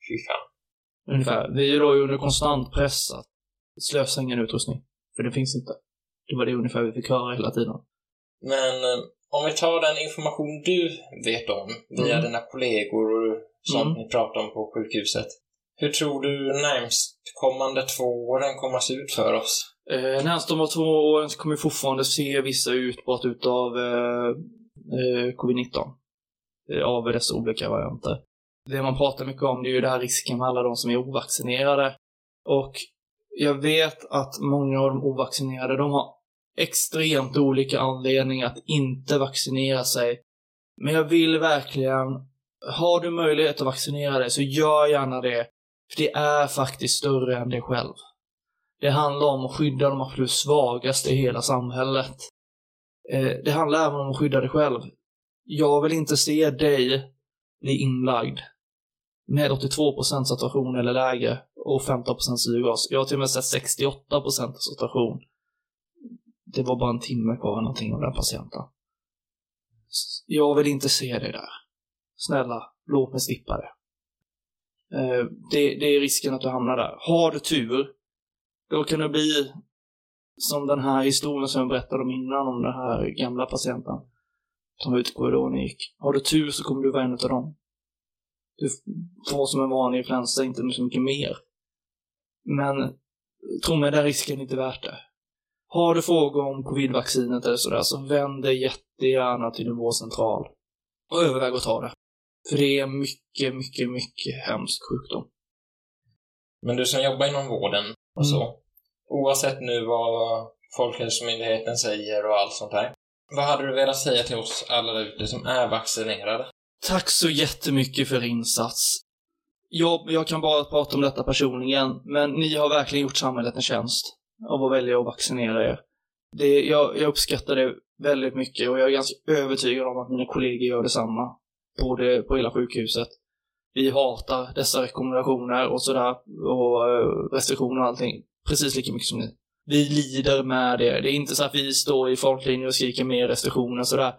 Fy fan. Ungefär. Vi är då under konstant press att slösa ingen utrustning. För det finns inte. Det var det ungefär vi fick höra hela tiden. Men eh, om vi tar den information du vet om via Mm. dina kollegor sånt Mm. ni pratar om på sjukhuset. Hur tror du närmst kommande två åren kommer att se ut för oss? Eh, närmast om två åren så kommer vi fortfarande se vissa utbrott utav eh, eh, covid-19. Eh, av dessa olika varianter. Det man pratar mycket om det är ju den här risken med alla de som är ovaccinerade. Och jag vet att många av de ovaccinerade, de har extremt olika anledningar att inte vaccinera sig. Men jag vill verkligen, har du möjlighet att vaccinera dig så gör gärna det. För det är faktiskt större än dig själv. Det handlar om att skydda de absolut svagaste i hela samhället. Eh, det handlar även om att skydda dig själv. Jag vill inte se dig bli inlagd med 82% saturation eller lägre och 15% syrgas. Jag har till och med sett 68% saturation. Det var bara en timme kvar någonting av den patienten. Jag vill inte se dig där. Snälla, låt mig slippa det. Eh, det. Det är risken att du hamnar där. Har du tur, då kan det bli som den här historien som jag berättade om innan, om den här gamla patienten som var ute på korridoren och gick. Har du tur så kommer du vara en av dem. Du får som en vanlig influensa, inte så mycket mer. Men tro mig, den risken är inte värt det. Har du frågor om covidvaccinet eller sådär, så vänd dig jättegärna till din vårdcentral. Och överväg att ta det. För det är mycket, mycket, mycket hemsk sjukdom. Men du som jobbar inom vården och så, Mm. oavsett nu vad Folkhälsomyndigheten säger och allt sånt där. Vad hade du velat säga till oss alla där ute som är vaccinerade? Tack så jättemycket för insats. Jag, jag kan bara prata om detta personligen, men ni har verkligen gjort samhället en tjänst av att välja att vaccinera er. Det, jag, jag uppskattar det väldigt mycket och jag är ganska övertygad om att mina kollegor gör detsamma. På, det, på hela sjukhuset. Vi hatar dessa rekommendationer och sådär, och eh, restriktioner och allting, precis lika mycket som ni. Vi lider med det. Det är inte så att vi står i frontlinjen och skriker mer restriktioner och sådär.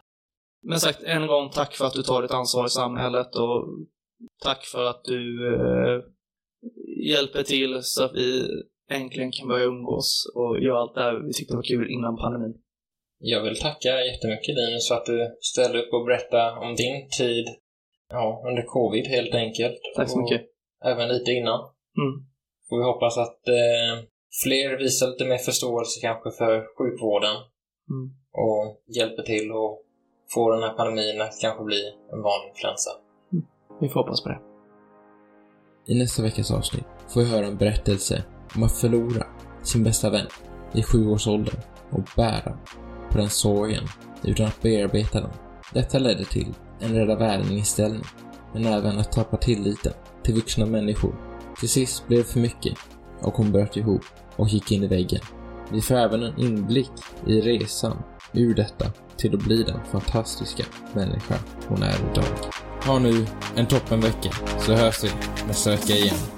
Men sagt, en gång tack för att du tar ditt ansvar i samhället och tack för att du eh, hjälper till så att vi äntligen kan börja umgås och göra allt det här vi tyckte var kul innan pandemin. Jag vill tacka jättemycket Linus för att du ställde upp och berättade om din tid ja, under covid helt enkelt. Tack så Och mycket. Även lite innan. Mm. Får vi hoppas att eh, fler visar lite mer förståelse kanske för sjukvården Mm. och hjälper till och får den här pandemin att kanske bli en vanlig influensa. Vi får hoppas på det. I nästa veckas avsnitt får vi höra en berättelse om att förlora sin bästa vän i sjuårsåldern och bära på den sorgen utan att bearbeta den. Detta ledde till en rädda världen-inställning, men även att tappa tilliten till vuxna människor. Till sist blev det för mycket och hon bröt ihop och gick in i väggen. Vi får även en inblick i resan ur detta till att bli den fantastiska människa hon är idag. Ha nu en toppenvecka så hörs vi nästa vecka igen.